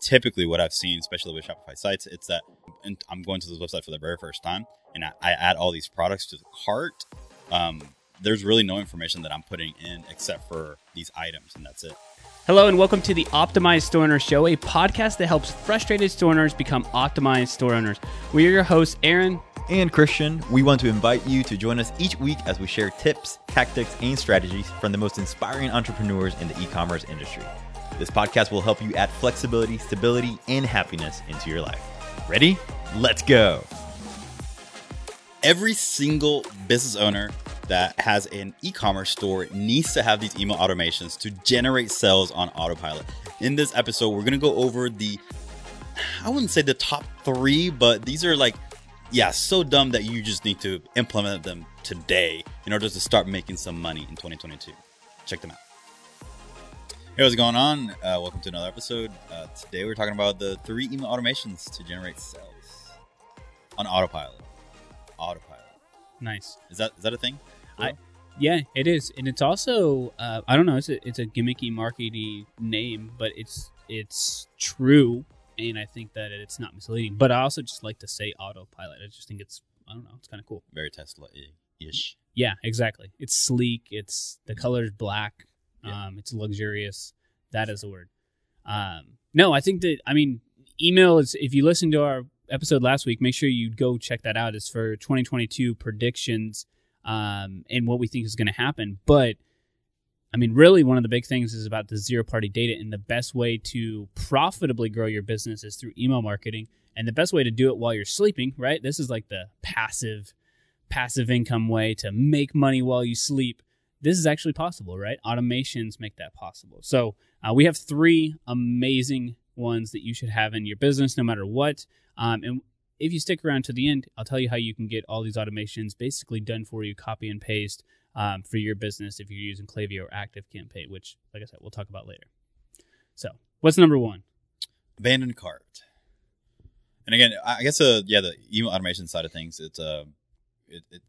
typically what I've seen, especially with Shopify sites, it's that I'm going to this website for the very first time and I, I add all these products to the cart. Um, there's really no information that I'm putting in except for these items, and that's it. Hello, and welcome to the Optimized Store Owner Show, a podcast that helps frustrated store owners become optimized store owners. We are your hosts, Aaron and Christian. We want to invite you to join us each week as we share tips, tactics, and strategies from the most inspiring entrepreneurs in the e commerce industry. This podcast will help you add flexibility, stability, and happiness into your life. Ready? Let's go. Every single business owner that has an e-commerce store needs to have these email automations to generate sales on autopilot. In this episode, we're going to go over the I wouldn't say the top 3, but these are like yeah, so dumb that you just need to implement them today in order to start making some money in 2022. Check them out. Hey, what's going on? Uh, welcome to another episode. Uh, today we're talking about the three email automations to generate sales on autopilot. Autopilot. Nice. Is that is that a thing? I, yeah, it is, and it's also uh, I don't know. It's a it's a gimmicky, markety name, but it's it's true, and I think that it's not misleading. But I also just like to say autopilot. I just think it's I don't know. It's kind of cool. Very Tesla ish. Yeah, exactly. It's sleek. It's the color's black. Yeah. Um, it's luxurious. That is the word. Um, no, I think that I mean email is. If you listen to our episode last week, make sure you go check that out. It's for 2022 predictions um, and what we think is going to happen. But I mean, really, one of the big things is about the zero party data, and the best way to profitably grow your business is through email marketing. And the best way to do it while you're sleeping, right? This is like the passive, passive income way to make money while you sleep. This is actually possible, right? Automations make that possible. So uh, we have three amazing ones that you should have in your business, no matter what. Um, and if you stick around to the end, I'll tell you how you can get all these automations basically done for you, copy and paste um, for your business if you're using Klaviyo or ActiveCampaign, which, like I said, we'll talk about later. So, what's number one? Abandoned cart. And again, I guess uh, yeah, the email automation side of things, it's uh, it, it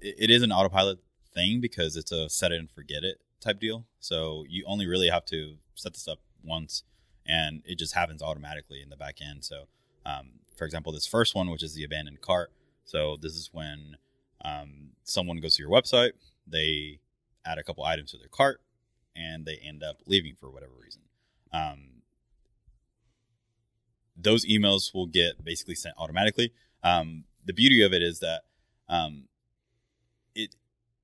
it is an autopilot thing because it's a set it and forget it type deal. So you only really have to set this up once, and it just happens automatically in the back end. So um, for example, this first one, which is the abandoned cart. So this is when um, someone goes to your website, they add a couple items to their cart, and they end up leaving for whatever reason. Um, those emails will get basically sent automatically. Um, the beauty of it is that um,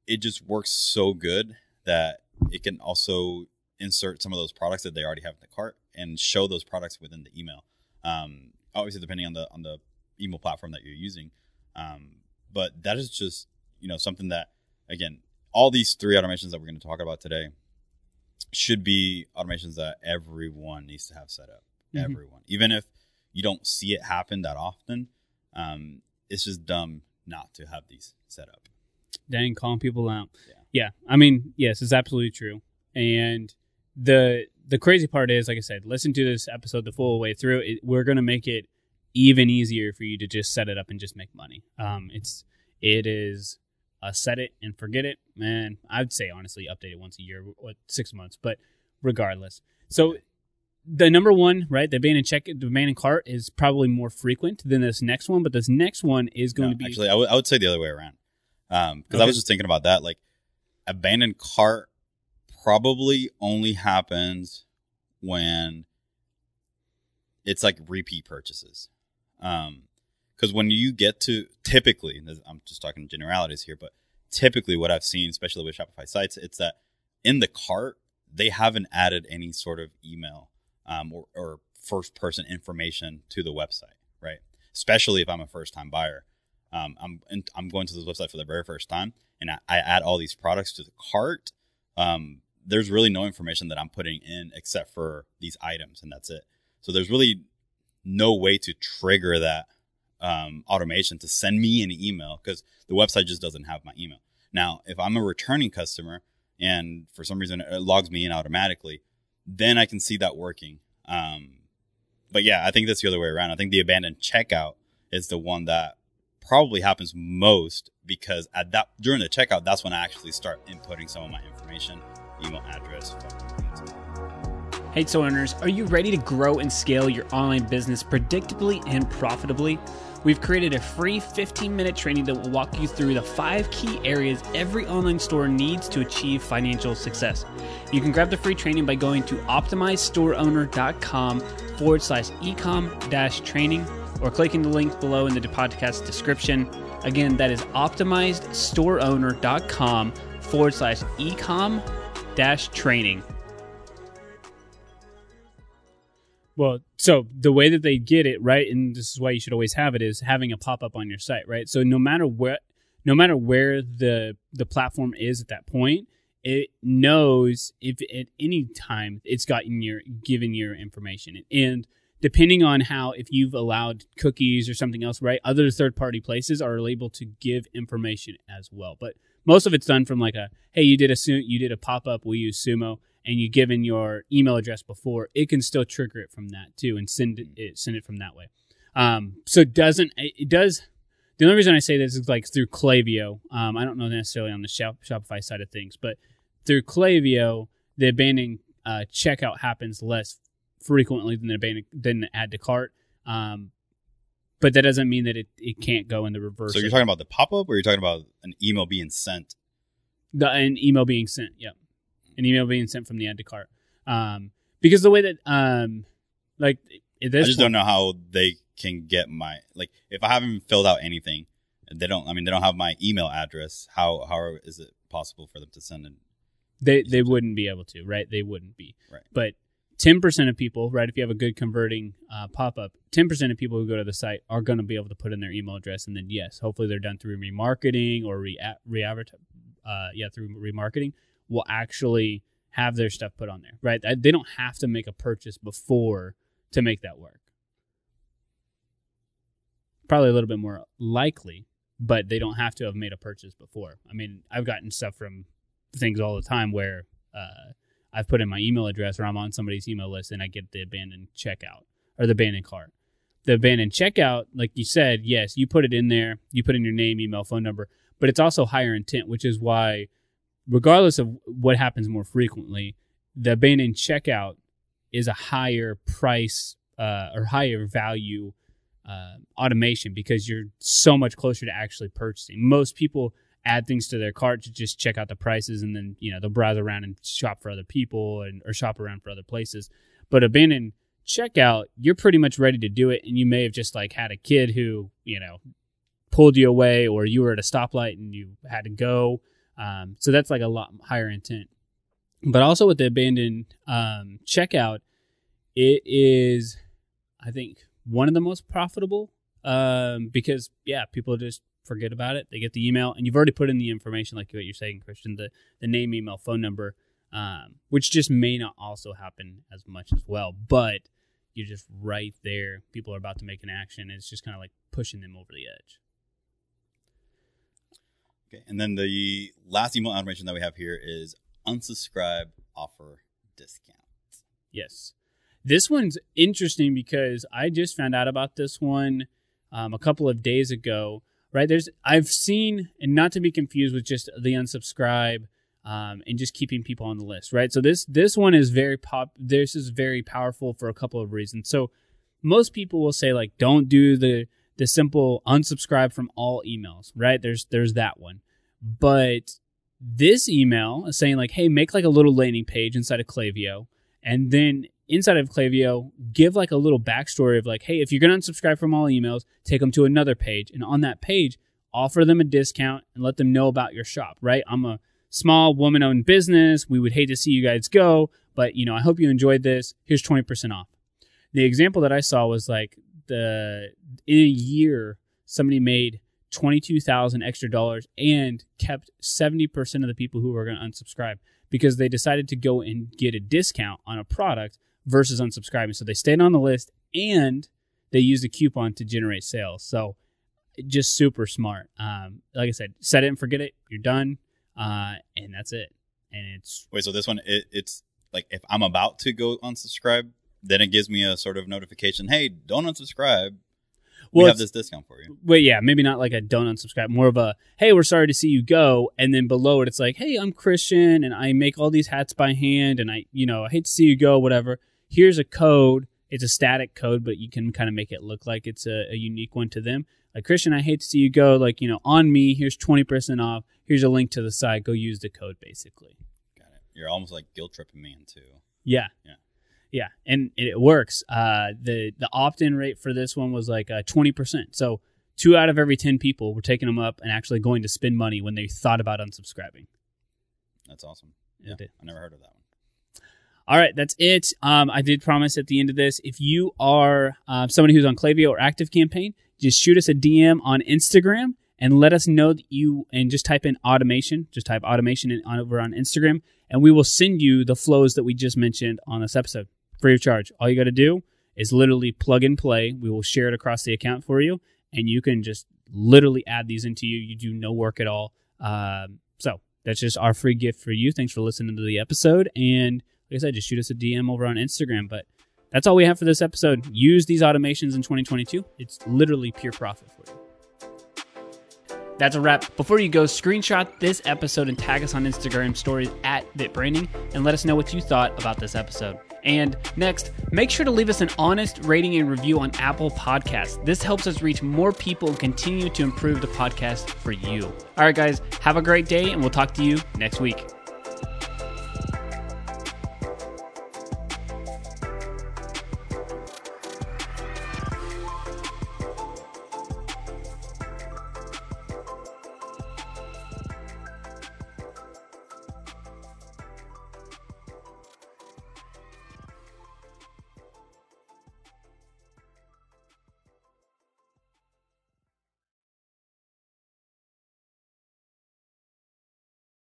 it just works so good that it can also insert some of those products that they already have in the cart and show those products within the email. Um, obviously depending on the on the email platform that you're using. Um, but that is just you know something that again, all these three automations that we're going to talk about today should be automations that everyone needs to have set up. Mm-hmm. Everyone, even if you don't see it happen that often, um, it's just dumb not to have these set up. Dang, calling people out. Yeah. yeah, I mean, yes, it's absolutely true. And the the crazy part is, like I said, listen to this episode the full way through. It, we're going to make it even easier for you to just set it up and just make money. Um, it's it is a set it and forget it, man. I'd say honestly, update it once a year or six months, but regardless. So the number one, right, the abandoned check, the abandoned cart is probably more frequent than this next one, but this next one is going no, to be actually. I, w- I would say the other way around, because um, okay. I was just thinking about that. Like abandoned cart probably only happens when it's like repeat purchases. Um, because when you get to typically, I'm just talking generalities here, but typically what I've seen, especially with Shopify sites, it's that in the cart they haven't added any sort of email um, or, or first person information to the website, right? Especially if I'm a first time buyer. Um, I'm I'm going to this website for the very first time, and I, I add all these products to the cart. Um, there's really no information that I'm putting in except for these items, and that's it. So there's really no way to trigger that um, automation to send me an email because the website just doesn't have my email. Now, if I'm a returning customer and for some reason it logs me in automatically, then I can see that working. Um, but yeah, I think that's the other way around. I think the abandoned checkout is the one that probably happens most because at that during the checkout, that's when I actually start inputting some of my information email address. Hey, store owners, are you ready to grow and scale your online business predictably and profitably? We've created a free 15 minute training that will walk you through the five key areas every online store needs to achieve financial success. You can grab the free training by going to optimizestoreowner.com forward slash ecom dash training or clicking the link below in the podcast description. Again, that is optimizestoreowner.com forward slash ecom dash training. Well, so the way that they get it right, and this is why you should always have it, is having a pop up on your site, right? So no matter what, no matter where the the platform is at that point, it knows if at any time it's gotten your given your information, and depending on how if you've allowed cookies or something else, right? Other third party places are able to give information as well, but most of it's done from like a hey, you did a you did a pop up, we use Sumo and you given your email address before, it can still trigger it from that too and send it send it from that way. Um, so it doesn't it does. The only reason I say this is like through Klaviyo. Um, I don't know necessarily on the Shop, Shopify side of things, but through Klaviyo, the abandoning uh, checkout happens less frequently than the than add to cart. Um, but that doesn't mean that it, it can't go in the reverse. So you're talking about the pop up, or you're talking about an email being sent? The an email being sent. Yeah an email being sent from the add to cart. Um, because the way that um, like I just point, don't know how they can get my like if I haven't filled out anything, they don't. I mean, they don't have my email address. How how is it possible for them to send it? They they wouldn't be able to, right? They wouldn't be. Right. But ten percent of people, right? If you have a good converting uh, pop up, ten percent of people who go to the site are going to be able to put in their email address, and then yes, hopefully they're done through remarketing or re re uh, yeah through remarketing will actually have their stuff put on there, right? They don't have to make a purchase before to make that work. Probably a little bit more likely, but they don't have to have made a purchase before. I mean, I've gotten stuff from things all the time where uh, I've put in my email address or I'm on somebody's email list and I get the abandoned checkout or the abandoned cart. The abandoned checkout, like you said, yes, you put it in there, you put in your name, email, phone number, but it's also higher intent, which is why regardless of what happens more frequently, the abandoned checkout is a higher price uh, or higher value uh, automation because you're so much closer to actually purchasing. Most people add things to their cart to just check out the prices and then you know they'll browse around and shop for other people and or shop around for other places. But abandoned checkout, you're pretty much ready to do it, and you may have just like had a kid who you know pulled you away, or you were at a stoplight and you had to go um, so that's like a lot higher intent. But also with the abandoned um, checkout, it is, I think, one of the most profitable um, because, yeah, people just forget about it. They get the email, and you've already put in the information, like what you're saying, Christian, the, the name, email, phone number, um, which just may not also happen as much as well. But you're just right there. People are about to make an action. It's just kind of like pushing them over the edge. Okay, and then the last email automation that we have here is unsubscribe offer discount. Yes. This one's interesting because I just found out about this one um, a couple of days ago. Right there's I've seen and not to be confused with just the unsubscribe um, and just keeping people on the list. Right. So this this one is very pop. This is very powerful for a couple of reasons. So most people will say like don't do the the simple unsubscribe from all emails, right? There's there's that one. But this email is saying like, hey, make like a little landing page inside of Klaviyo, and then inside of Klaviyo, give like a little backstory of like, hey, if you're gonna unsubscribe from all emails, take them to another page, and on that page, offer them a discount and let them know about your shop. Right? I'm a small woman-owned business. We would hate to see you guys go, but you know, I hope you enjoyed this. Here's twenty percent off. The example that I saw was like the in a year somebody made 22,000 extra dollars and kept 70% of the people who were going to unsubscribe because they decided to go and get a discount on a product versus unsubscribing. So they stayed on the list and they used a coupon to generate sales. So just super smart. Um, like I said, set it and forget it. You're done. Uh, and that's it. And it's wait. So this one, it, it's like if I'm about to go unsubscribe, then it gives me a sort of notification. Hey, don't unsubscribe well, we have this discount for you. Wait, yeah, maybe not like a don't unsubscribe, more of a hey, we're sorry to see you go, and then below it, it's like hey, I'm Christian and I make all these hats by hand, and I, you know, I hate to see you go, whatever. here's a code. It's a static code, but you can kind of make it look like it's a, a unique one to them. Like Christian, I hate to see you go like you know on me. Here's twenty percent off. Here's a link to the site. Go use the code, basically. Got it. You're almost like guilt tripping me into. Yeah. Yeah. Yeah. And it works. Uh, the the opt in rate for this one was like uh, twenty percent. So two out of every ten people were taking them up and actually going to spend money when they thought about unsubscribing. That's awesome. Yeah. I never heard of that one. All right, that's it. Um, I did promise at the end of this, if you are uh, somebody who's on Klaviyo or Active Campaign, just shoot us a DM on Instagram and let us know that you and just type in automation. Just type automation in, on, over on Instagram, and we will send you the flows that we just mentioned on this episode free of charge. All you got to do is literally plug and play. We will share it across the account for you, and you can just literally add these into you. You do no work at all. Um, so that's just our free gift for you. Thanks for listening to the episode. And like I said, just shoot us a DM over on Instagram. But that's all we have for this episode. Use these automations in 2022. It's literally pure profit for you. That's a wrap. Before you go, screenshot this episode and tag us on Instagram stories at BitBranding and let us know what you thought about this episode. And next, make sure to leave us an honest rating and review on Apple Podcasts. This helps us reach more people and continue to improve the podcast for you. All right, guys, have a great day, and we'll talk to you next week.